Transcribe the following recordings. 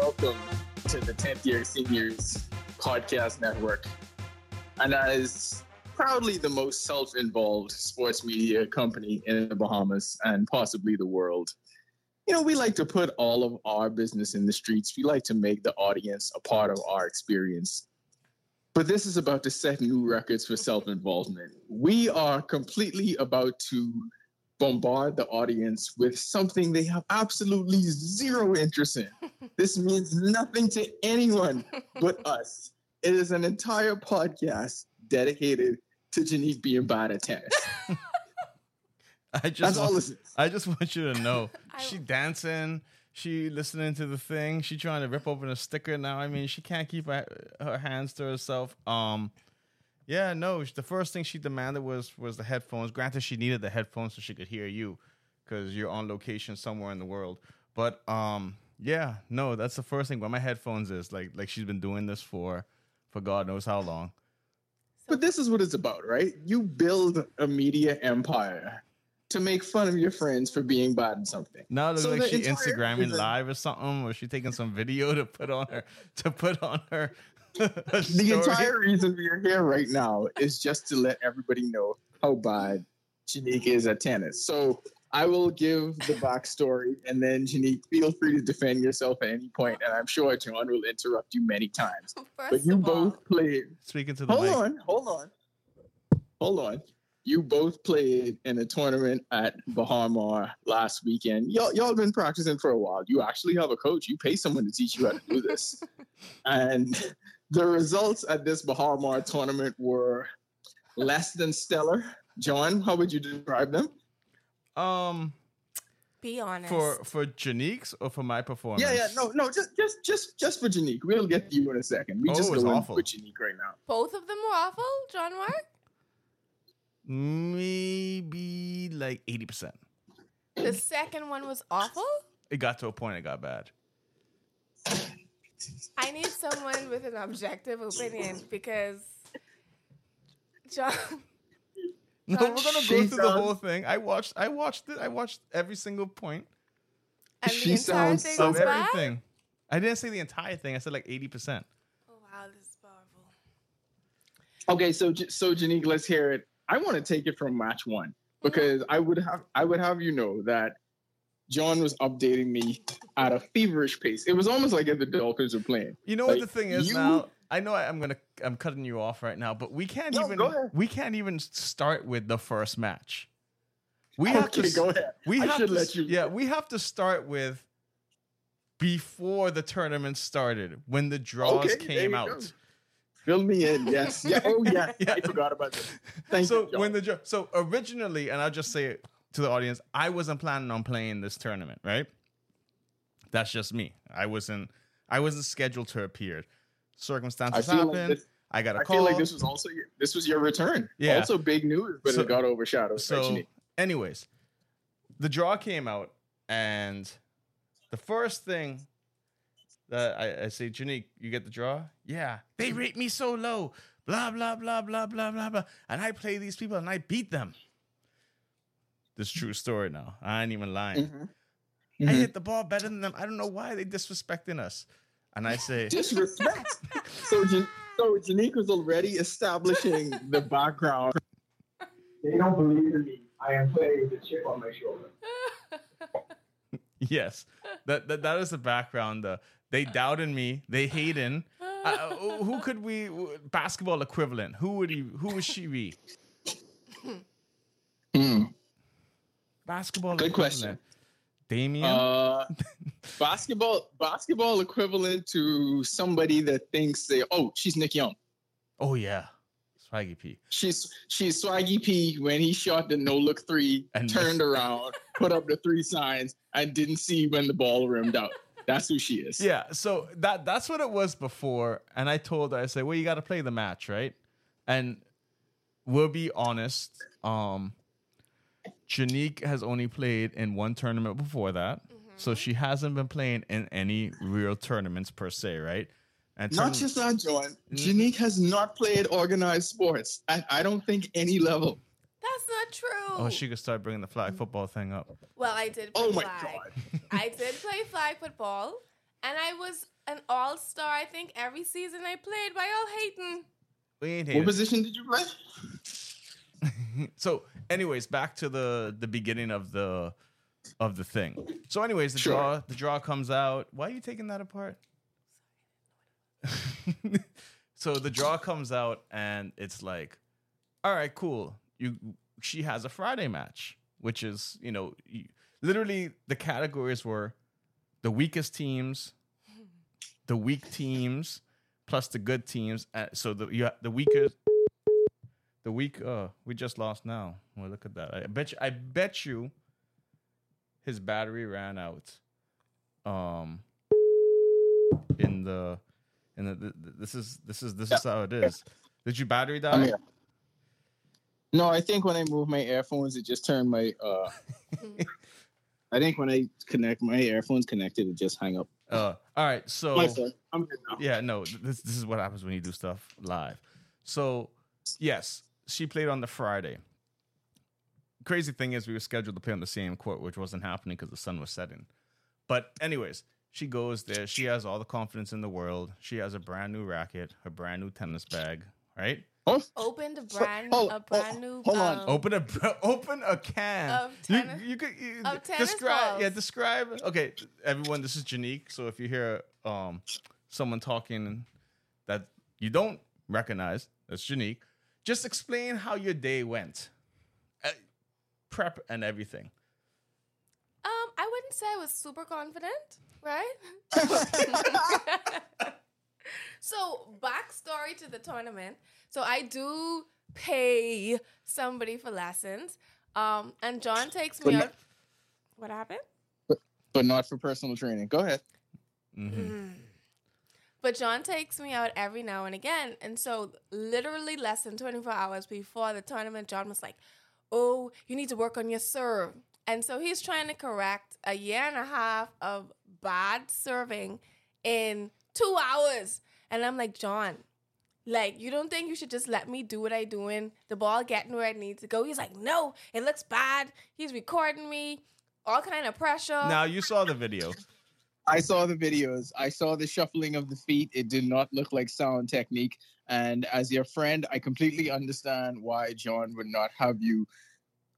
welcome to the 10th Year Seniors Podcast Network. And as proudly the most self involved sports media company in the Bahamas and possibly the world, you know, we like to put all of our business in the streets. We like to make the audience a part of our experience. But this is about to set new records for self involvement. We are completely about to bombard the audience with something they have absolutely zero interest in. this means nothing to anyone but us. It is an entire podcast dedicated to Genique being bad at tennis. I just That's all want, this is. I just want you to know she dancing, she listening to the thing, she trying to rip open a sticker now. I mean, she can't keep her, her hands to herself. Um, yeah, no. The first thing she demanded was was the headphones. Granted, she needed the headphones so she could hear you because you're on location somewhere in the world. But um, yeah, no, that's the first thing. Where my headphones is like like she's been doing this for for God knows how long. But this is what it's about, right? You build a media empire to make fun of your friends for being bad at something. Now it looks So like she Instagramming reason- live or something, or she taking some video to put on her to put on her. her The story. entire reason we are here right now is just to let everybody know how bad Genique is at tennis. So I will give the backstory, and then Genique, feel free to defend yourself at any point, and I'm sure John will interrupt you many times. First But you of all, both played. Speaking to the Hold mic. on, hold on, hold on. You both played in a tournament at Baha Mar last weekend. Y'all, y'all been practicing for a while. You actually have a coach. You pay someone to teach you how to do this. and the results at this Baha Mar tournament were less than stellar. John, how would you describe them? Um, be honest. for for Genique's or for my performance? Yeah, yeah, no, no, just, just, just, just for Genique. We'll get to you in a second. We Oh, just it was go in awful. with Genique right now. both of them were awful, John Mark. maybe like eighty percent. The second one was awful. It got to a point it got bad. I need someone with an objective opinion because John. No, we're gonna go She through the whole thing. I watched. I watched it. I watched every single point. point And She the entire sounds thing so of was bad. everything. I didn't say the entire thing. I said like eighty percent. Oh wow, this is powerful. Okay, so so Genique, let's hear it. I want to take it from match one because I would have I would have you know that John was updating me at a feverish pace. It was almost like if the Dolphins were playing. You know Like, what the thing is you- now? I know I'm gonna I'm cutting you off right now, but we can't No, even we can't even start with the first match. We okay, have to go ahead. We I have should to, let you. Yeah, we have to start with before the tournament started when the draws Okay, came out. go. Fill me in. Yes. Yeah. Oh, yes. Yeah. I forgot about that. Thank so you. When the so originally, and I'll just say it to the audience, I wasn't planning on playing this tournament, right? That's just me. I wasn't. I wasn't scheduled to appear. Circumstances happened. like this, I got a I call. I feel like this was also your, this was your return. Yeah. Also big news, but So- it got overshadowed. So, anyways, the draw came out, and the first thing that I, I say, Genique, you get the draw? Yeah. They rate me so low. Blah blah blah blah blah blah blah. And I play these people and I beat them. This true story now. I ain't even lying. Mhm. I Mhm. hit the ball better than them. I don't know why they disrespecting us. And I say, disrespect. so, Jan- so Genique was already establishing the background. They don't believe in me. I am playing with a chip on my shoulder. yes, that that, that is the background. Uh, they doubted me. They hating. Uh, who could we basketball equivalent? Who would he? Who would she be? Basketball. Good equivalent. question. Damien. Uh, basketball, basketball equivalent to somebody that thinks they. Oh, she's Nick Young. oh yeah, Swaggy P. She's she's Swaggy P when he shot the no look three, And turned around, put up the three signs, and didn't see when the ball rimmed out. That's who she is. Yeah, so that that's what it was before. And I told her, I said, well, you got to play the match, right? And we'll be honest. Um, Genique has only played in one tournament before that, so she hasn't been playing in any real tournaments per se, right? And Not tourna- just that, John. Mm. Genique has not played organized sports at I don't think any level. That's not true. oh, she could start bringing the flag football thing up. Well, I did play Oh my flag. god. I did play flag football, and I was an all star. I think every season I played by all hating. We ain't hating. What position did you play? so anyways back to the the beginning of the of the thing. So anyways the Sure. draw the draw comes out. Why are you taking that apart? So the draw comes out and it's like all right cool. You she has a friday match which is you know you, literally the categories were the weakest teams the weak teams plus the good teams. Uh, so the you, the weakest the week uh we just lost now. Well, look at that. I bet you I bet you his battery ran out. Um in the in the, the this is this is this is how it is. Did your battery die? I'm here. No, I think when I move my earphones, it just turned my. uh I think when I connect my earphones connected, it just hang up. Uh all right, so My. I'm good now. yeah, no, this this is what happens when you do stuff live. So, yes, she played on the Friday. Crazy thing is, we were scheduled to play on the same court, which wasn't happening because the sun was setting. But, anyways, she goes there. She has all the confidence in the world. She has a brand new racket, her brand new tennis bag, right? Oh, Opened a brand hold- a hold- brand new hold on. um, Open a open a can Of tennis- You, could you, of tennis describe. Yeah, describe. Okay, everyone, this is Genique. So if you hear um someone talking that you don't recognize, that's Genique. Just explain how your day went, Uh, prep and everything. Um, I wouldn't say I was super confident, right? so, backstory to the tournament. So, I do pay somebody for lessons. Um, and John takes me But no- out. What happened? but not for personal training. Go ahead. Mhm. But John takes me out every now and again. And so, literally less than 24 hours before the tournament, John was like, Oh, you need to work on your serve. And so, he's trying to correct a year and a half of bad serving in two hours. And I'm like, John, like, you don't think you should just let me do what I doing? The ball getting where it needs to go. He's like, no, it looks bad. He's recording me, all kind of pressure. Now you saw the video. I saw the videos. I saw the shuffling of the feet. It did not look like sound technique. And as your friend, I completely understand why John would not have you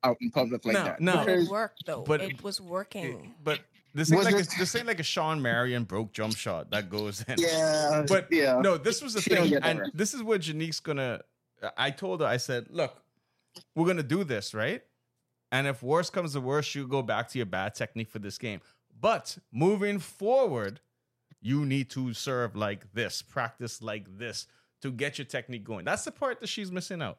out in public like No, that. no. But it worked though. But- it was working. But this ain't Was like a, it- this ain't like a Shawn Marion broke jump shot that goes in. yeah, But yeah. no, this was the She thing, and right. this is what Genique's gonna. I told her, I said, "Look, we're gonna do this, right? And if worse comes to worse, you go back to your bad technique for this game. But moving forward, you need to serve like this, practice like this to get your technique going. That's the part that she's missing out.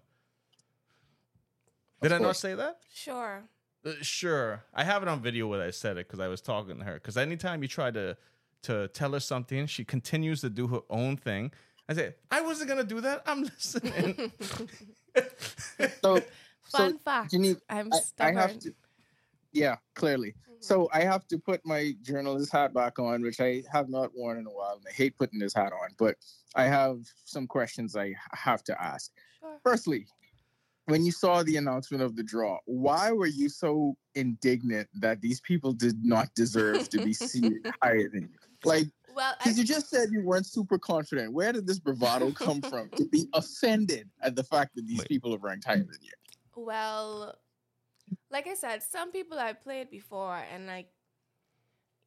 Did Of I not say that? Sure. Uh, sure, I have it on video when I said it because I was talking to her. Because anytime you try to to tell her something, she continues to do her own thing. I said, I wasn't gonna do that. I'm listening. So, Fun so fact. Janine, I'm I, I stubborn. have to. Yeah, clearly. So mm-hmm. I have to put my journalist hat back on, which I have not worn in a while, and I hate putting this hat on. But I have some questions I have to ask. Sure. Firstly, when you saw the announcement of the draw, why were you so indignant that these people did not deserve to be seated higher than you? Like, Well, I, because you just said you weren't super confident. Where did this bravado come from to be offended at the fact that these Wait. people are ranked higher than you? well, like I said, some people I've played before, and like,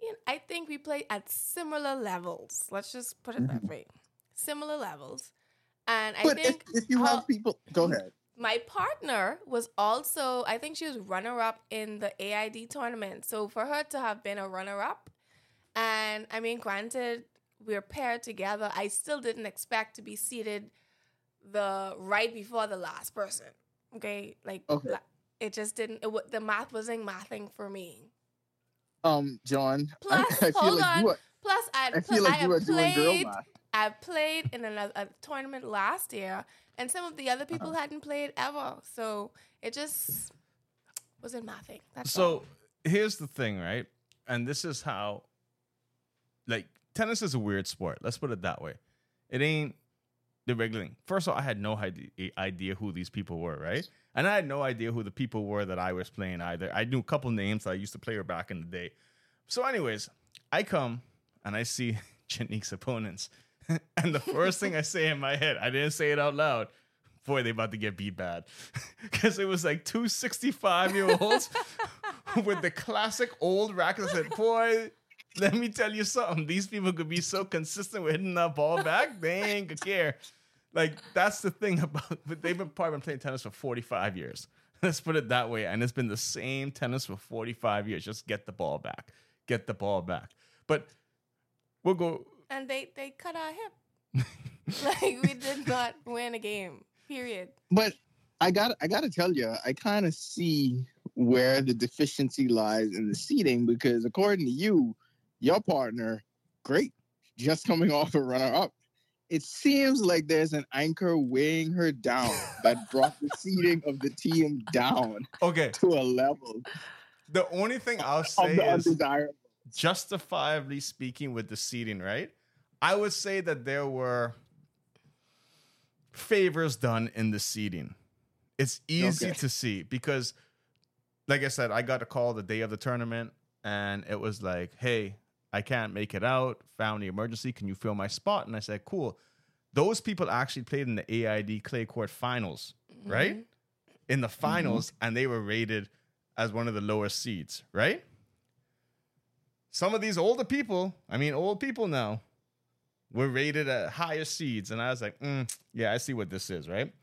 you know, I think we play at similar levels. Let's just put it that Mhm. way, similar levels. And I But if, think if you how- have people, go ahead. my partner was also i think she was runner up in the aid tournament so for her to have been a runner up and i mean granted we're paired together i still didn't expect to be seated the right before the last person okay like Okay. la- it just didn't it, wa- the math wasn't mathing for me Um, John, I- Plus, I, feel hold like you on. are, plus i, I feel like you are doing girl played math. I played in another a tournament last year, and some of the other people Uh-huh. hadn't played ever. So it just wasn't mathing. That's all. So here's the thing, right? And this is how, like, tennis is a weird sport. Let's put it that way. It ain't the thing. First of all, I had no idea, who these people were, right? And I had no idea who the people were that I was playing either. I knew a couple names that I used to play her back in the day. So, anyways, I come and I see Genique's opponents. and the first thing I say in my head, I didn't say it out loud. Boy, they about to get beat bad. Because it was like two 65 year olds with the classic old rackets. I said, boy, let me tell you something. These people could be so consistent with hitting that ball back, they ain't gonna care. Like that's the thing about. But they've been probably been playing tennis for forty five years. Let's put it that way, and it's been the same tennis for forty five years. Just get the ball back, get the ball back. But we'll go. And they they cut our hip. like we did not win a game. Period. But I got I got to tell you, I kind of see where the deficiency lies in the seating because according to you, your partner, great, just coming off a runner up. It seems like there's an anchor weighing her down that brought the seating of the team down Okay, to a level the only thing I'll say is justifiably speaking with the seating, right? I would say that there were favors done in the seating. It's easy Okay. to see because, like I said, I got a call the day of the tournament and it was like, hey, I can't make it out. Family emergency. Can you fill my spot? And I said, cool. Those people actually played in the AID clay court finals, right? In the finals, and they were rated as one of the lower seeds, right? some of these older people, I mean, old people now, were rated at higher seeds. And I was like, mm, yeah, I see what this is, right?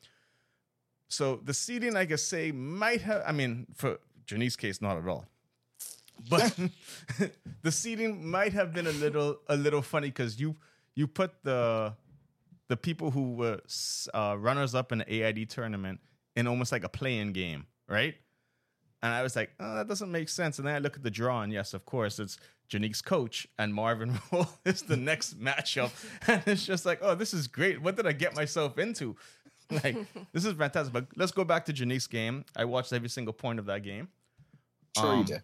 So the seeding, I could say, might have, I mean, for Janice's case, not at all. But the seating might have been a little a little funny because you you put the the people who were uh, runners up in the AID tournament in almost like a playing game, right? And I was like, oh, that doesn't make sense. And then I look at the draw, and yes, of course, it's Genique's coach and Marvin Roll is the next matchup. And it's just like, oh, this is great. What did I get myself into? Like, this is fantastic. But let's go back to Genique's game. I watched every single point of that game. Sure, you Um, did.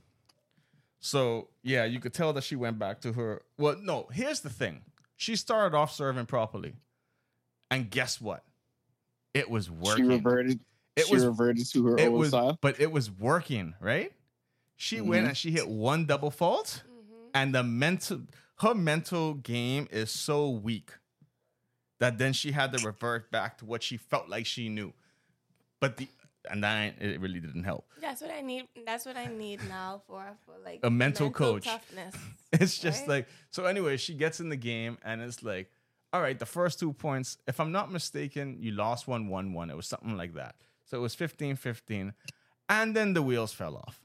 So yeah, you could tell that she went back to her. Well, no, here's the thing. She started off serving properly. And guess what? It was working. She working. reverted. It she was reverted to her it old was style. but it was working, right? She went Mhm. and she hit one double fault and the mental her mental game is so weak that then she had to revert back to what she felt like she knew. But the and that it really didn't help. That's what I need. That's what I need now for for like A mental coach. toughness. It's just Right? like so. Anyway, she gets in the game and it's like, all right, the first two points. If I'm not mistaken, you lost one, one, one. It was something like that. So it was 15-15. and then the wheels fell off.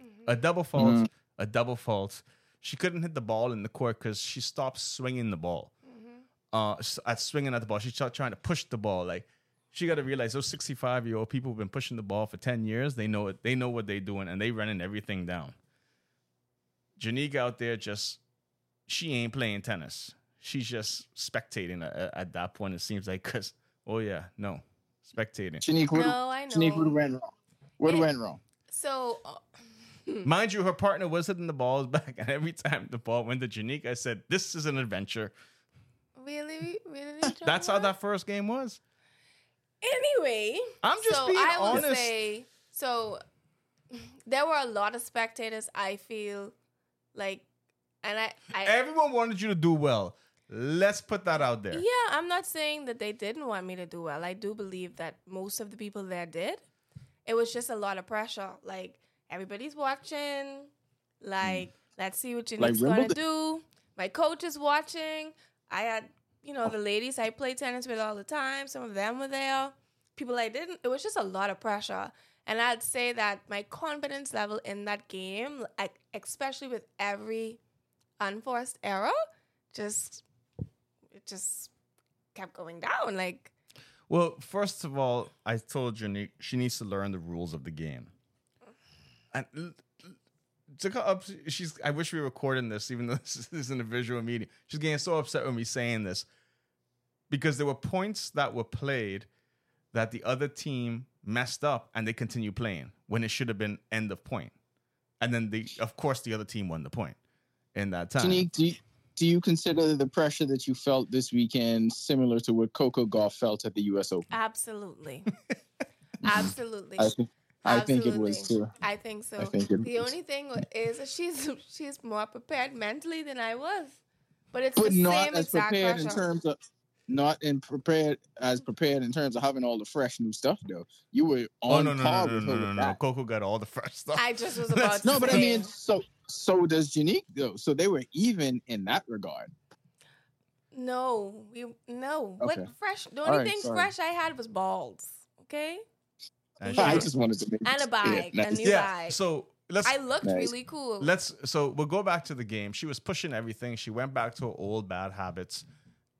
Mm-hmm. A double fault, mm-hmm. a double fault. She couldn't hit the ball in the court because she stopped swinging the ball. Mm-hmm. Uh, at swinging at the ball, she started trying to push the ball. Like she got to realize those 65 year old people have been pushing the ball for 10 years. They know it. They know what they're doing, and they running everything down. Genique out there just she ain't playing tennis. She's just spectating at, at that point. It seems like because oh yeah, no, spectating. Shanique, what, No, I know. Shanique, what went wrong? What It- went wrong? So uh, Mind you, her partner was hitting the balls back, and every time the ball went to Genique, I said, "This is an adventure." really, really, That's how that first game was. Anyway, I'm just so being I would honest. say so. There were a lot of spectators. I feel like, and I, I Everyone wanted you to do well. Let's put that out there. Yeah, I'm not saying that they didn't want me to do well. I do believe that most of the people there did. It was just a lot of pressure. Like everybody's watching. Like hmm. let's see what Genique's Like gonna Wimbledon. do. My coach is watching. I had you know the ladies I play tennis with all the time. Some of them were there. People I didn't. It was just a lot of pressure. And I'd say that my confidence level in that game, like, especially with every unforced error, just it just kept going down. Like Well, first of all, I told Genique she needs to learn the rules of the game. And to come up, she's. I wish we were recording this, even though this isn't a visual meeting. She's getting so upset with me saying this because there were points that were played that the other team messed up and they continue playing when it should have been end of point. And then the, of course, the other team won the point in that time. Shanique, do you, do you consider the pressure that you felt this weekend similar to what Coco Gauff felt at the U.S. Open? absolutely, absolutely. I think I think it was too. I think so. I think it the was. only thing is she's she's more prepared mentally than I was. But it's but the not same as exact prepared pressure. in terms of not in prepared as prepared in terms of having all the fresh new stuff though. You were Oh on no no par no no with no her no with no! Coco got all the fresh stuff. I just was about to No, but I mean, so so does Unique though. So they were even in that regard. No, we no. Okay. What fresh? The only right, thing sorry. fresh I had was balls. Okay, And Yeah. I just wanted to make and a it bag, clear. a Nice. new yeah. bag. So let's I looked Nice. really cool. let's so we'll go back to the game. She was pushing everything. She went back to her old bad habits,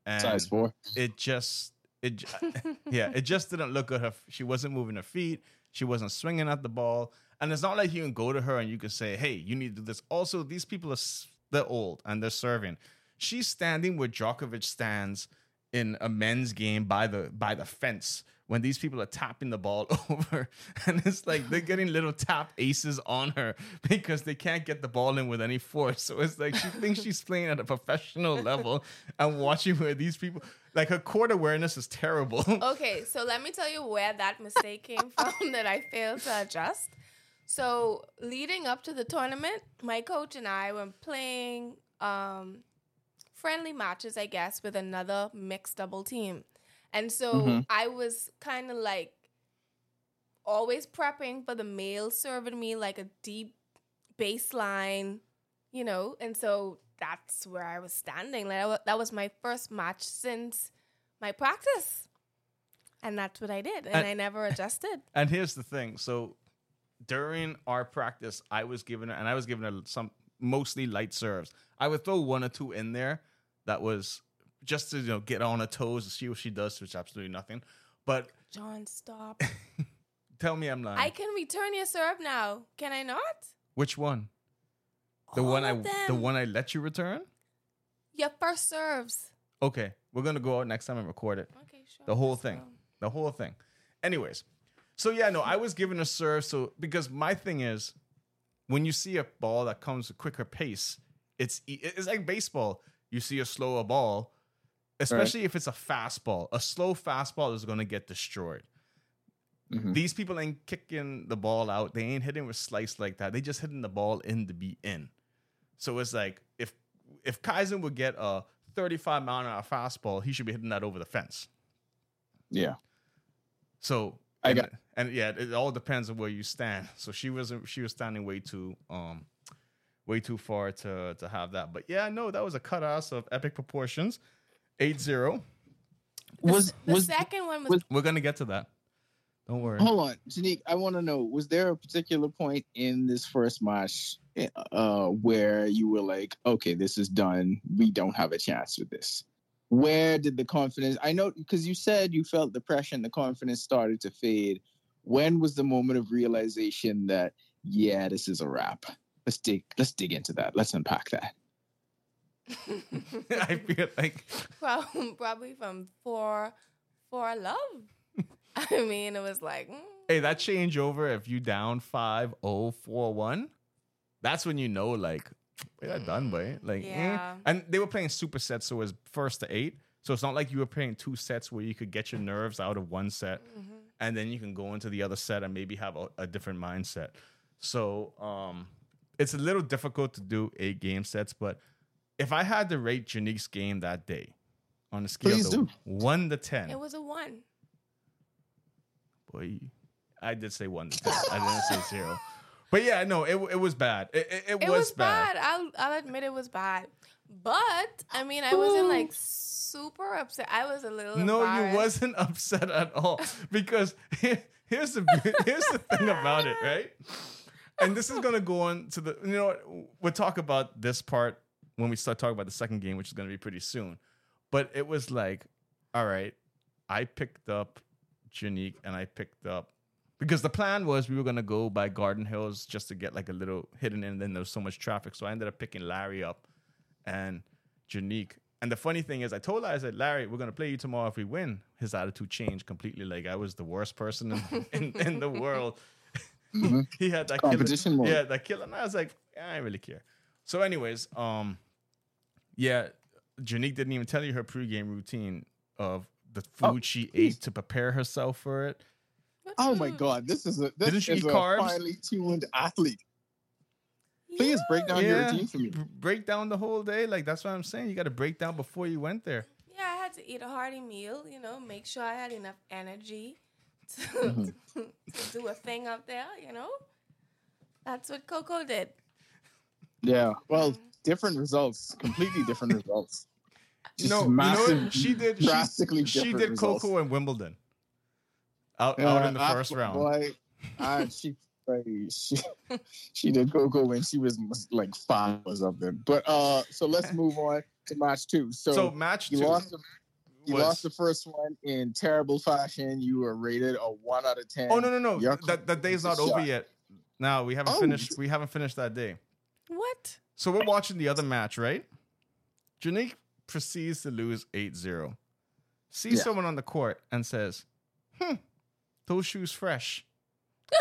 and Size four. it just it yeah it just didn't look good. Her she wasn't moving her feet. She wasn't swinging at the ball. And it's not like you can go to her and you can say, "Hey, you need to do this." Also, these people are s- they're old and they're serving. She's standing where Djokovic stands in a men's game by the by the fence when these people are tapping the ball over, and it's like they're getting little tap aces on her because they can't get the ball in with any force. So it's like she thinks she's playing at a professional level and watching where these people like her court awareness is terrible. Okay, so let me tell you where that mistake came from that I failed to adjust. So leading up to the tournament, my coach and I were playing um, friendly matches, I guess, with another mixed double team. And so Mhm. I was kind of like always prepping for the male serving me like a deep baseline, you know, and so that's where I was standing. Like I that was my first match since my practice. And that's what I did. And And- I never adjusted. And here's the thing. So during our practice, I was her, and I was her some mostly light serves. I would throw one or two in there that was just to you know get on her toes to see what she does, which absolutely nothing. But John, stop. tell me I'm lying. I can return your serve now. Can I not? Which one? The All one I of the one I let you return? Your first serves. Okay, we're gonna go out next time and record it. Okay, sure. The whole thing. the whole thing. Anyways, so yeah, no, I was given a serve. So because my thing is, when you see a ball that comes a quicker pace, it's it's like baseball. You see a slower ball, especially if it's a fastball. A slow fastball is going to get destroyed. Mhm. These people ain't kicking the ball out. They ain't hitting with slice like that. They just hitting the ball in to be in. So it's like if if Kaizen would get a 35 mile an hour fastball, he should be hitting that over the fence. Yeah. So I got- and yeah, it all depends on where you stand. So she wasn't she was standing way too um way too far to to have that. But yeah, no, that was a cut ass of epic proportions. 8-0. Was The was second one was, was- We're gonna get to that. Don't worry. hold on, Genique. I want to know: was there a particular point in this first match uh, where you were like, "Okay, this is done. We don't have a chance with this"? Where did the confidence? I know because you said you felt the pressure and the confidence started to fade. When was the moment of realization that yeah, this is a wrap? Let's dig. Let's dig into that. Let's unpack that. I feel like Prob- probably from for for love. I mean, it was like mm, hey, that changeover if you down 5-0-4-1, that's when you know like we are done, boy. Like eh. Yeah. and they were playing super sets, so it was first to eight. So it's not like you were playing two sets where you could get your nerves out of one set mhm. and then you can go into the other set and maybe have a, a different mindset. So um, it's a little difficult to do eight game sets, but if I had to rate Genique's game that day on a scale Please of do. one to ten, it was a one. boy, I did say one to ten. I didn't say zero. But yeah, no, it, it was bad. It, it, it It was, was bad. bad. I'll I'll admit it was bad. But I mean, I wasn't like super upset. I was a little. No, you embarrassed. wasn't upset at all because here- here's the here's the thing about it, right? And this is gonna go on to the you know what, we'll talk about this part when we start talking about the second game, which is gonna be pretty soon. But it was like, all right, I picked up Genique and I picked up because the plan was we were gonna go by Garden Hills just to get like a little hidden in, and then there was so much traffic. So I ended up picking Larry up and Genique. And the funny thing is, I told her, I said, Larry, we're gonna play you tomorrow if we win. His attitude changed completely. Like I was the worst person in, in, in the world. Mhm. he had that Competition killer, yeah, that killer. And I was like, I don't really care. So, anyways, um, yeah, Genique didn't even tell you her pregame routine of the food Oh, she please. ate to prepare herself for it. What Oh my food? God, this is a this Didn't she is eat a carbs? finely tuned athlete. Please break down your routine for me. B- break down the whole day. Like that's what I'm saying. You got to break down before you went there. Yeah, I had to eat a hearty meal, you know, make sure I had enough energy to, Mhm. to do a thing up there, you know? That's what Coco did. Yeah. Well, different results. Completely different results. Just no, you know what? she did. Drastically she different did results. Coco in Wimbledon. Out, out in the Uh, first round. Boy, I, she, she she did Coco when she was like five or something. But uh, so let's move on to match two. So, So, match you two lost the you was- lost the first one in terrible fashion. You were rated a one out of ten. Oh no no no! Your That that day's not shot. over yet. Now we haven't Oh. finished. We haven't finished that day. What? So we're watching the other match, right? Genique proceeds to lose 8-0. Sees Yeah. someone on the court and says, "Hmm, those shoes fresh.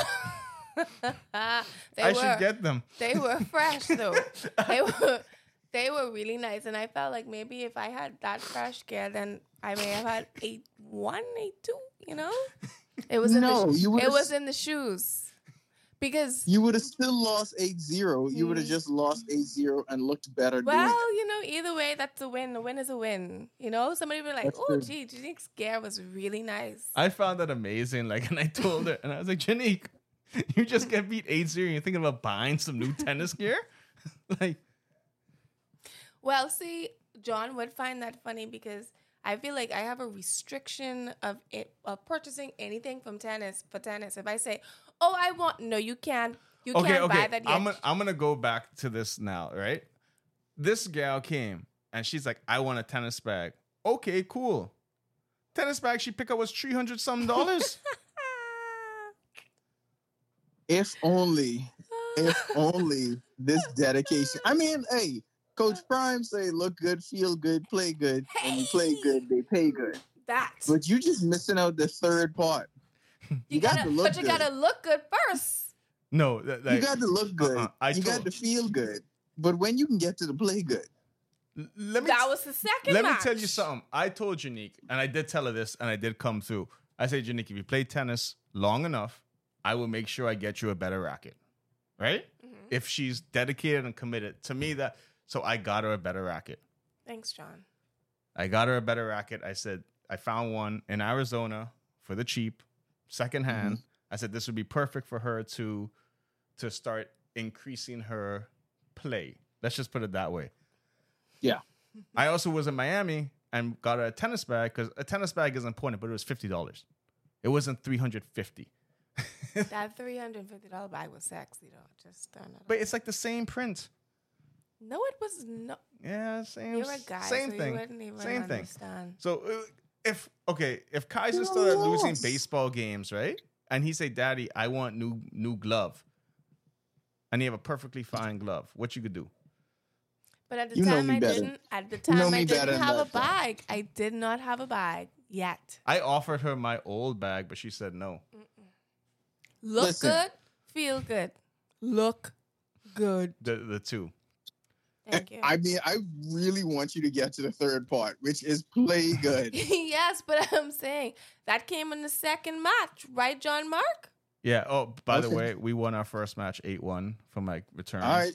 they I were should get them." they were fresh though. they were they were really nice and I felt like maybe if I had that fresh gear then I may have had eight one, eight two, you know? It was in No, the you it was in the shoes. Because You would have still lost 8-0. You would have Mm. just lost 8-0 and looked better Well, it. you know, either way, that's a win. A win is a win. You know, somebody would be like, That's "Oh, true. gee, Genique's gear was really nice." I found that amazing. Like, and I told her, and I was like, Genique, you just get beat 8-0 and you're thinking about buying some new tennis gear? like, Well, see, John would find that funny because I feel like I have a restriction of it of purchasing anything from tennis for tennis. If I say, "Oh, I want," no, you can't. You okay, can't okay. buy that yet. I'm gonna, I'm gonna go back to this now, right? This gal came and she's like, I want a tennis bag. Okay, cool. Tennis bag she picked up was 300 some dollars. If only, if only this dedication. I mean, hey, Coach Prime say, look good, feel good, play good. When you play good, they pay good. that But you just missing out the third part. You, you got gotta, look but you good. gotta look good first. no, that, you got to look good. uh-uh, I you got to feel good. But when you can get to the play good, let me That was the second. let match. me tell you something. I told Genique, and I did tell her this, and I did come through. I said, Genique, if you play tennis long enough, I will make sure I get you a better racket. Right? Mhm. If she's dedicated and committed to me, that so I got her a better racket. Thanks, John. I got her a better racket. I said, I found one in Arizona for the cheap, secondhand. I said this would be perfect for her to to start increasing her play. Let's just put it that way. Yeah. I also was in Miami and got her a tennis bag because a tennis bag is important, but it was fifty dollars. It wasn't three hundred fifty. That three hundred and fifty dollar bag was sexy though. Just throwing it. But out it's like the same print. no, it was not. Yeah, same. You're a guy, same so thing. You wouldn't even Same thing. So uh, if okay, if Kaiser You started losing baseball games, right? And he say, "Daddy, I want new new glove," and he have a perfectly fine glove, what you could do? But at the You time, I better. didn't. At the You know time, I didn't have a that, though. bag. I did not have a bag yet. I offered her my old bag, but she said no. Look Listen. good, feel good, look good. The the two. Thank you. I mean, I really want you to get to the third part, which is play good. yes, but I'm saying that came in the second match, right, John Mark? Yeah. Oh, by the way, we won our first match eight one for my return. All right,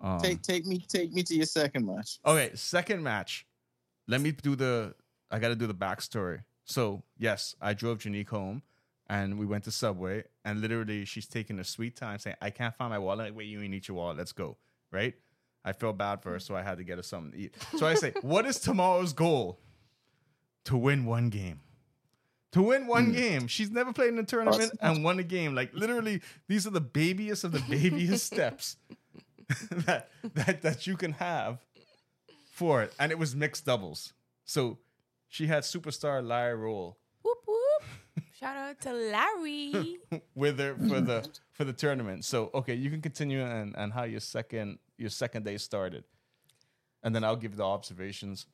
Um, take take me take me to your second match. Okay, second match. Let me do the. I got to do the backstory. So yes, I drove Genique home, and we went to Subway, and literally she's taking a sweet time saying, "I can't find my wallet." Wait, you ain't need your wallet. Let's go. Right? I felt bad for her, so I had to get her something to eat. So I say, "What is tomorrow's goal? To win one game." To win one Hmm. game. She's never played in a tournament and won a game. Like literally, these are the babiest of the babiest steps that that that you can have for it, and it was mixed doubles. So she had superstar Larry Roll! Shout out to Larry. with her for the for the tournament. So okay, you can continue and and how your second your second day started, and then I'll give the observations.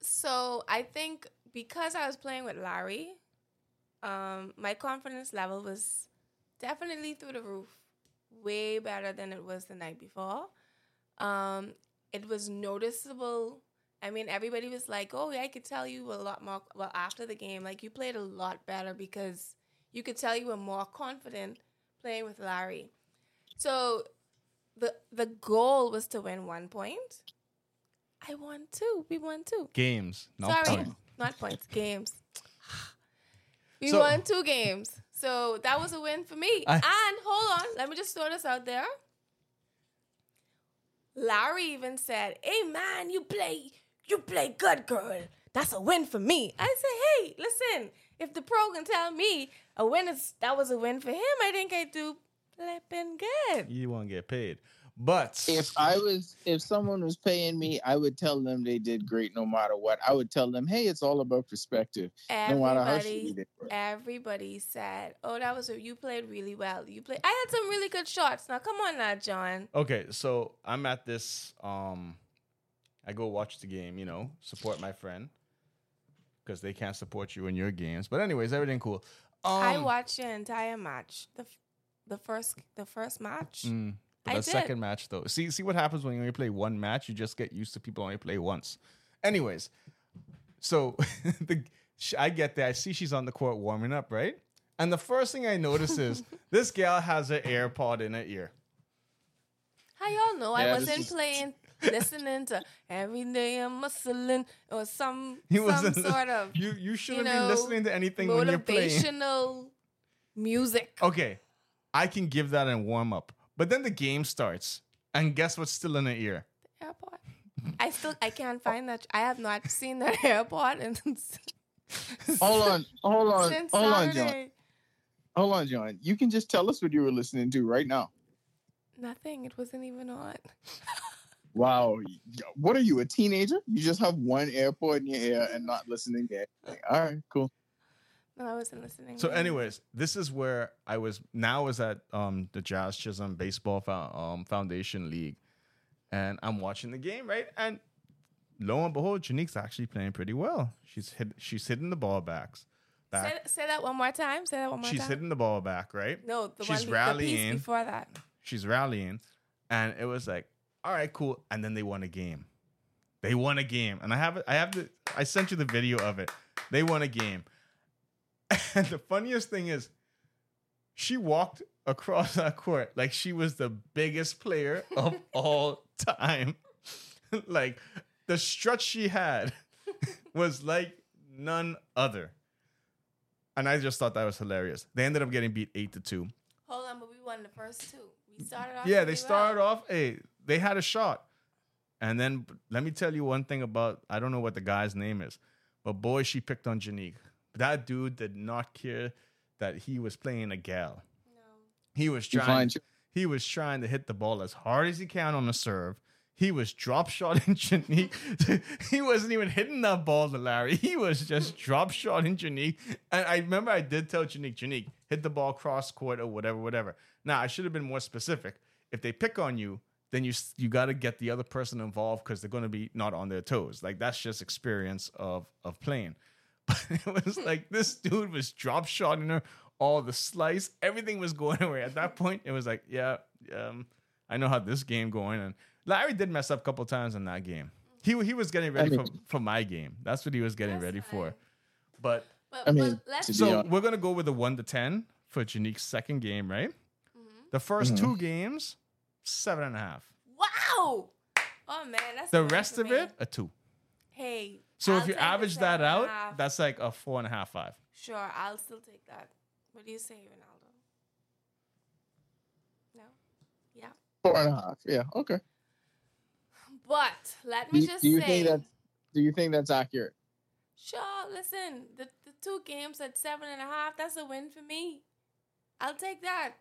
so I think because I was playing with Larry, um, my confidence level was definitely through the roof, way better than it was the night before. Um, it was noticeable. I mean, everybody was like, "Oh, yeah, I could tell you a lot more." Well, after the game, like you played a lot better because you could tell you were more confident playing with Larry. So the the goal was to win one point. I won two. We won two. Games, not Sorry, point. not points. Games. We So- won two games, so that was a win for me. I- and hold on, let me just throw this out there. Larry even said, "Hey man, you play, you play good, girl. That's a win for me." I said, "Hey, listen, if the pro can tell me a win is that was a win for him, I think I do flipping good." You won't get paid. But If I was, if someone was paying me, I would tell them they did great no matter what. I would tell them, hey, it's all about perspective. No matter how shitty Everybody, they everybody said, "Oh, that was a, you played really well. You played. I had some really good shots. Now, come on, now, John. Okay, so I'm at this. Um, I go watch the game. You know, support my friend because they can't support you in your games. But anyways, everything cool. Um, I watched your entire match. The f- the first the first match. mm, but I the did. second match though. See, see what happens when you only play one match. You just get used to people only play once. Anyways, so the I get there. I see she's on the court warming up, right? And the first thing I notice is this gal has an AirPod in her ear. How y'all know I Yeah, this wasn't is- playing, listening to every day I'm muscling or some He some wasn't- sort of You you shouldn't know, be listening to anything when you're playing. motivational music. Okay, I can give that in warm up, but then the game starts, and guess what's still in her ear? The AirPod. I still I can't find that. I have not seen that AirPod and Hold on, hold on, since hold on, John. Hold on, John. You can just tell us what you were listening to right now. Nothing. It wasn't even on. Wow. What are you, a teenager? You just have one AirPod in your ear and not listening to anything. All right, cool. No, I wasn't listening. So, anyways, this is where I was. Now I was at um the Jazz Chisholm Baseball Fo- um, Foundation League, and I'm watching the game, right? And lo and behold, Genique's actually playing pretty well. She's hit, she's hitting the ball backs, say, back. say that one more time. Say that one more She's time. She's hitting the ball back, right? no, the she's one be- the rallying. piece before that. She's rallying, and it was like, all right, cool. And then they won a game. They won a game, and I have it. I have the. I sent you the video of it. They won a game, and the funniest thing is, she walked across that court like she was the biggest player of all time. like the strut she had was like none other. And I just thought that was hilarious. They ended up getting beat eight to two. Hold on, but we won the first two. We started off. Yeah, they started well. off. Hey, they had a shot, and then let me tell you one thing about I don't know what the guy's name is, but boy, she picked on Genique. That dude did not care that he was playing a gal. No. He was trying. find He was trying to hit the ball as hard as he can on the serve. He was drop shotting Genique. he wasn't even hitting that ball to Larry. He was just drop shotting Genique. And I remember I did tell Genique, Genique, hit the ball cross court or whatever, whatever. Now I should have been more specific. If they pick on you, then you you got to get the other person involved because they're going to be not on their toes. Like that's just experience of of playing. But it was like this dude was drop shotting her all the slice, everything was going away. At that point, it was like, yeah, um, I know how this game going. And Larry did mess up a couple times in that game. He he was getting ready I mean- for, for my game. That's what he was getting That's ready fine. for. But But, I mean, but let's so we're gonna go with the one to ten for Genique's second game, right? Mhm. The 1st Mhm. two games, seven and a half. Wow. Oh man, that's The rest of me. it, a two. Hey. So I'll if you average that seven and a out, half. that's like a four and a half, five. sure. I'll still take that. What do you say, Ronaldo? No. Yeah. four and a half. Yeah, okay. But let me you, just do you say. think that? Do you think that's accurate? Sure, listen, the, the two games at seven and a half, that's a win for me. I'll take that.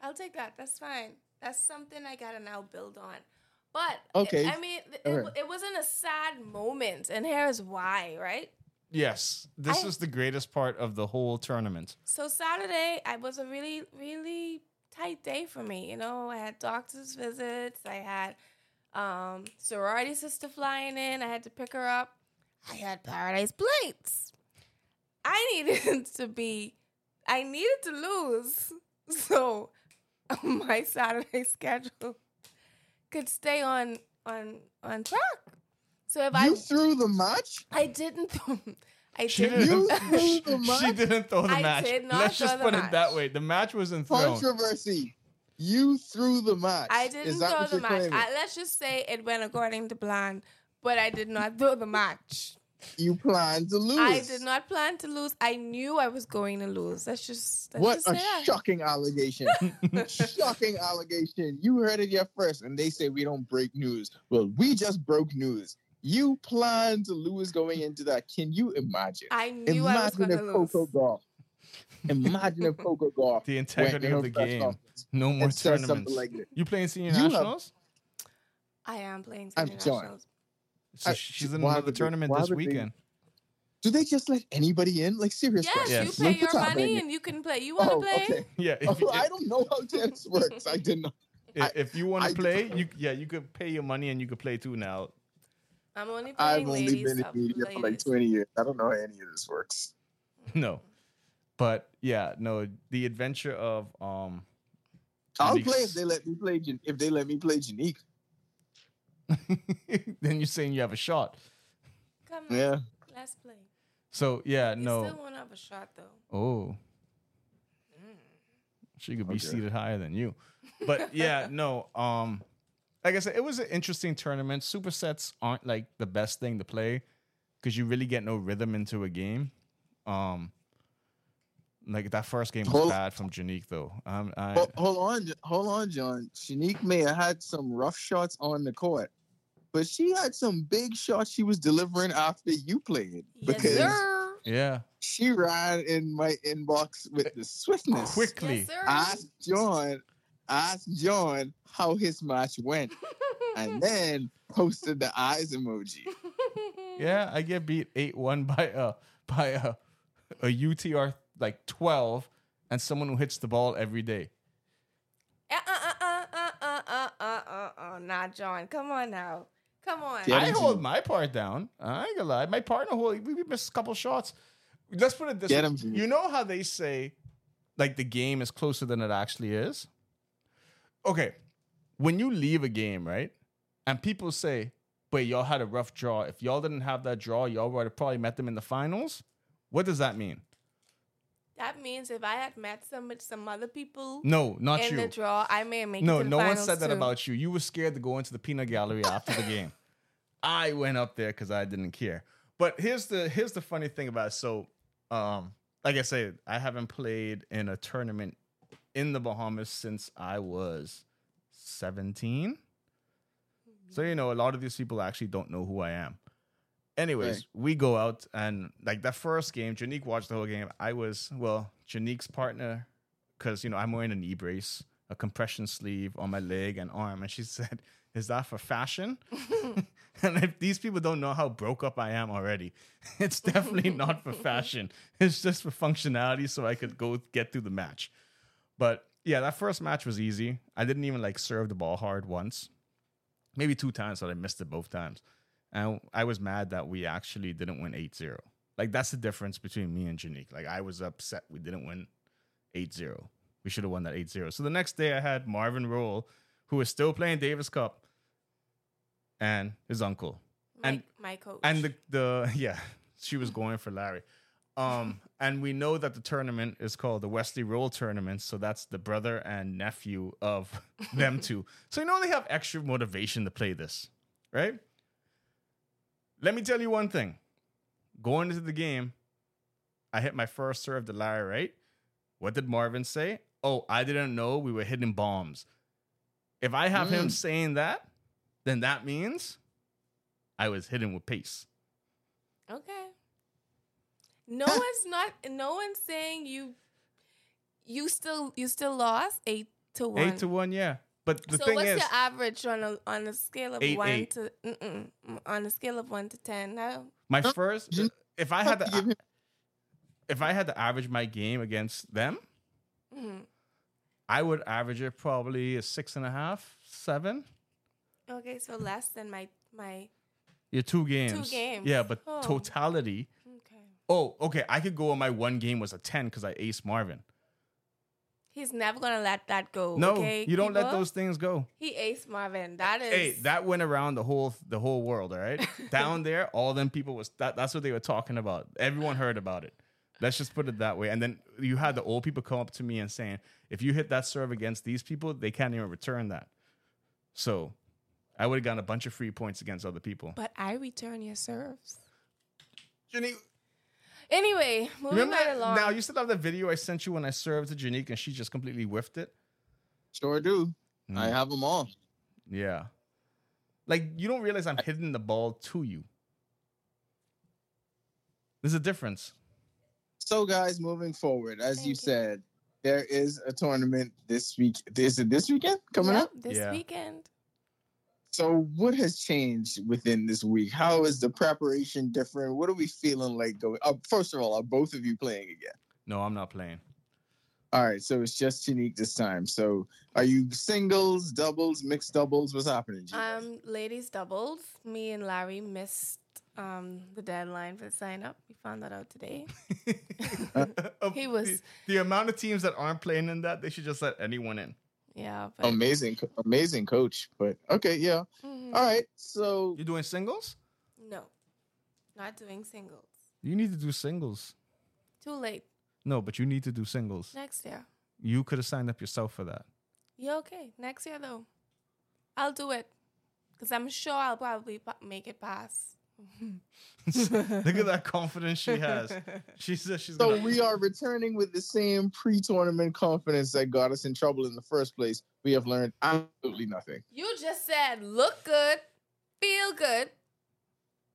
I'll take that. That's fine. That's something I gotta now build on. But Okay. I mean, it, Alright. it, it wasn't a sad moment, and here's why, right? Yes, this I- is the greatest part of the whole tournament. So Saturday, I was a really, really tight day for me. You know, I had doctor's visits. I had um, sorority sister flying in. I had to pick her up. I had paradise plates. I needed to be. I needed to lose, so my Saturday schedule could stay on on on track. So if You I threw the match. I didn't. I She didn't. You didn't. threw the she match. didn't throw the I match. did not Let's throw just the put it that way. The match wasn't thrown. Controversy. You threw the match. I didn't throw the match. I, let's just say it went according to plan, but I did not throw the match. You planned to lose. I did not plan to lose. I knew I was going to lose. Let's just let's What just a say that. shocking allegation. shocking allegation. You heard it here first, and they say we don't break news. Well, we just broke news. You planned to lose going into that. Can you imagine? I knew I was Imagine going if to lose. Coco Gauff. Imagine if Coco Gauff The went integrity in of the game. conference No more tournaments. something like that. you playing senior You have- nationals? I am playing I'm senior John. Nationals. So I- she's in the another they- tournament this would they- weekend. Do they just let anybody in? Like serious Yes, question. you pay your money happening? and you can play. You want to Oh, play? okay. Yeah, if, Oh, I don't know how tennis works. I didn't if, if you want to play, you yeah, you could pay your money and you could play too now. I'm only playing I've only ladies. been in stuff, media for like 20 years. I don't know how any of this works. No. But yeah, no, the adventure of um I'll Genique's- play if they let me play. If they let me play Genique. then you're saying you have a shot. Come on, Yeah. let's play. So yeah, You no. still won't have a shot though. Oh. Mm. She could be Okay. seated higher than you. But yeah, no. Um, like I said, it was an interesting tournament. Supersets aren't like the best thing to play because you really get no rhythm into a game. Um, like that first game was Hold- bad from Genique though. Um, I, Hold, hold on, hold on, John. Genique may have had some rough shots on the court, but she had some big shots she was delivering after you played Yes, because sir. yeah, she ran in my inbox with the swiftness. quickly. Yes, sir. Ask John, ask John how his match went, and then posted the eyes emoji. Yeah, I get beat eight one by a by a a UTR like twelve and someone who hits the ball every day. Uh, uh, uh, uh, uh, uh, uh, uh, uh, nah, John. Come on now. Come on. Yeah. I hold my part down. I ain't gonna lie. My partner hold. We, we missed a couple shots. Let's put it this Get way. him you. You know how they say, like the game is closer than it actually is. Okay, when you leave a game, right, and people say, "But y'all had a rough draw. If y'all didn't have that draw, y'all would have probably met them in the finals." What does that mean? That means if I had met some some other people No, not in you. the draw, I may make No, no one said that too. about you. You were scared to go into the peanut gallery after the game. I went up there because I didn't care. But here's the here's the funny thing about it. So, um, like I said, I haven't played in a tournament in the Bahamas since I was 17. So you know, a lot of these people actually don't know who I am. Anyways, Right. we go out and like that first game, Genique watched the whole game. I was well, Genique's partner, because you know I'm wearing a knee brace, a compression sleeve on my leg and arm, and she said, "Is that for fashion?" and if these people don't know how broke up I am already, it's definitely not for fashion. It's just for functionality, so I could go get through the match. But yeah, that first match was easy. I didn't even like serve the ball hard once, maybe two times, but I missed it both times. And I was mad that we actually didn't win 8 0. Like, that's the difference between me and Genique. Like, I was upset we didn't win 8 0. We should have won that 8 0. So the next day, I had Marvin Rolle, who was still playing Davis Cup, and his uncle. my, and- my coach. And the, the yeah, she was going for Larry. Um, and we know that the tournament is called the Wesley Rolle Tournament, so that's the brother and nephew of them two. So you know they have extra motivation to play this, right? Let me tell you one thing. Going into the game, I hit my first serve to Larry, right? What did Marvin say? Oh, I didn't know we were hitting bombs. If I have him Mm. saying that, then that means I was hitting with pace. okay. No one's not. No one's saying you. You still you still lost eight to one. Eight to one, yeah. But the so thing what's is, your average on a on a scale of Eight, one eight. to on a scale of one to ten? How my first, if I had to give to, him- if I had to average my game against them, mhm. I would average it probably a six and a half, seven. Okay, so less than my my. Yeah, two games. Two games. Yeah, but Oh. totality. Okay, Oh, okay. I could go on my one game was a ten because I aced Marvin. He's never gonna let that go. No, okay, you don't let those things go. He ace Marvin. That is. Hey, that went around the whole the whole world. All right, down there, all them people was that. That's what they were talking about. Everyone heard about it. Let's just put it that way. And then you had the old people come up to me and saying, if you hit that serve against these people, they can't even return that. So I would have gotten a bunch of free points against other people. But I return your serves. Jenny, Anyway, moving remember right that- along. now you still have the video I sent you when I served to Genique and she just completely whiffed it? Sure do. I Mm. have them all. Yeah. Like you don't realize I'm hitting the ball to you. There's a difference. So, guys, moving forward, as Thank you you. said, there is a tournament this week. Is it this weekend coming Yep, up? this Yeah. weekend. So, what has changed within this week? How is the preparation different? What are we feeling like going? Uh, first of all, are both of you playing again? No, I'm not playing. All right, so it's just Genique this time. So, are you singles, doubles, mixed doubles? What's happening? G? Um, ladies doubles. Me and Larry missed um the deadline for the sign up. We found that out today. He was- the, the amount of teams that aren't playing in that, they should just let anyone in. Yeah, but amazing, amazing coach. But okay, yeah. Mhm. All right, so You're doing singles? no, not doing singles. You need to do singles. Too late. No, but you need to do singles. Next year. You could have signed up yourself for that. Yeah, okay. Next year though, I'll do it because I'm sure I'll probably make it pass. Look at that confidence she has. She says she's So gonna. we are returning with the same pre-tournament confidence that got us in trouble in the first place. We have learned absolutely nothing. You just said look good, feel good,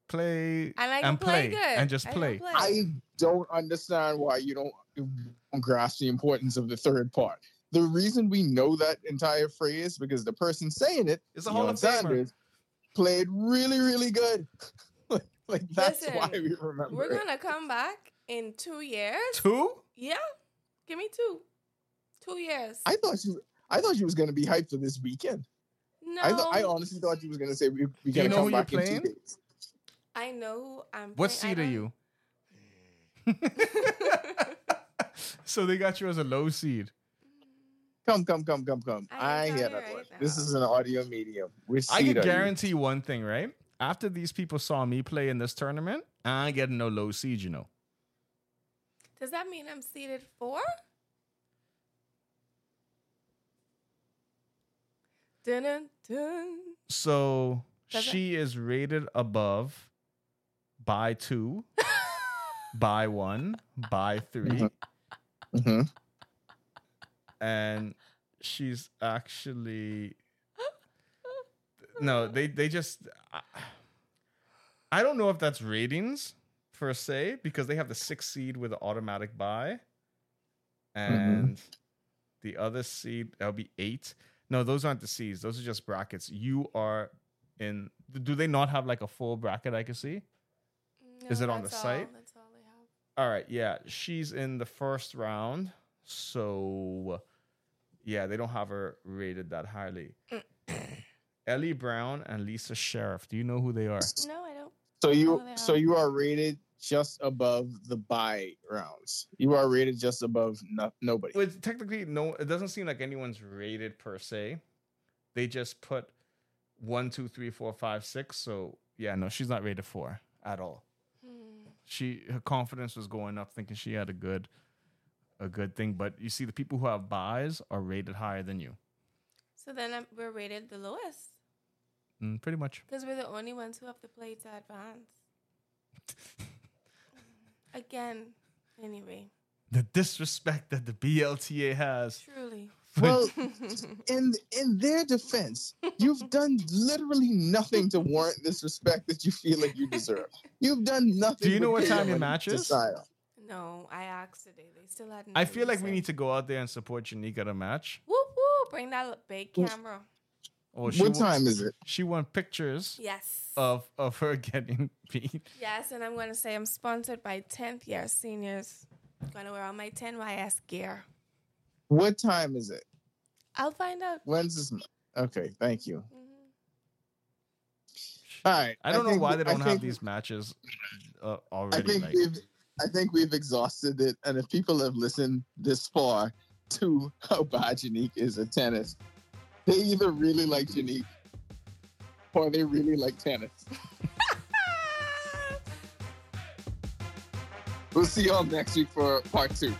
play and I can play, good and just I can play. I don't understand why you don't, you don't grasp the importance of the third part. The reason we know that entire phrase because the person saying It's a Hall Deion of Famer. Sanders, played really, really good. like that's Listen, why we remember. We're it. gonna come back in two years. Two? Yeah, give me two. Two years. I thought you, I thought you was gonna be hyped for this weekend. no, I, th- I honestly thought you was gonna say we, we Do you gotta know come who you're back in two playing? days. I know who I'm. What playing- seed are you? so they got you as a low seed. Come, come, come, come, come. I I, hear tell you that one. right This is an audio medium. Which I can are you? guarantee one thing, right? After these people saw me play in this tournament, I ain't getting no low seed, you know. Does that mean I'm seated four? Dun dun dun. So Does she is rated above by two, by one, by 3 Mhm. Mhm. and she's actually no they they just I, I don't know if that's ratings per se because they have the sixth seed with the automatic buy mm-hmm. and the other seed that'll be eight no those aren't the seeds those are just brackets you are in do they not have like a full bracket i can see Is it on the that's site? That's all they have. all right, yeah, she's in the first round, so yeah, they don't have her rated that highly. Ellie Brown and Lisa Sheriff. Do you know who they are? No, I don't. So you, they so are. you are rated just above the buy rounds. You are rated just above no, nobody. Well, it's technically, no. It doesn't seem like anyone's rated per se. They just put one, two, three, four, five, six. So yeah, no, she's not rated four at all. Hmm. She her confidence was going up, thinking she had a good, a good thing. But you see, the people who have buys are rated higher than you. So then we're rated the lowest Mm, pretty much. because we're the only ones who have to play to advance. Again, anyway, the disrespect that the BLTA has. truly. Well, in in their defense, you've done literally nothing to warrant this respect that you feel like you deserve. You've done nothing. Do you know what time your your match is? sign up. No, I asked today. They still hadn't. I feel like we need to go out there and support Genique at a match. Whoop whoop! Bring that big camera. She What wa- time is it? She want pictures Yes. of of her getting beat. Yes, and I'm going to say I'm sponsored by 10th year seniors. I'm going to wear all my 10YS gear. What time is it? I'll find out. When's this? Okay, thank you. Mhm. All right. I don't know why they don't have think- these matches uh, I already. think Like, we've I think we've exhausted it, and if people have listened this far to how bad Genique is a tennis, they either really like Genique or they really like tennis. We'll see y'all next week for part two.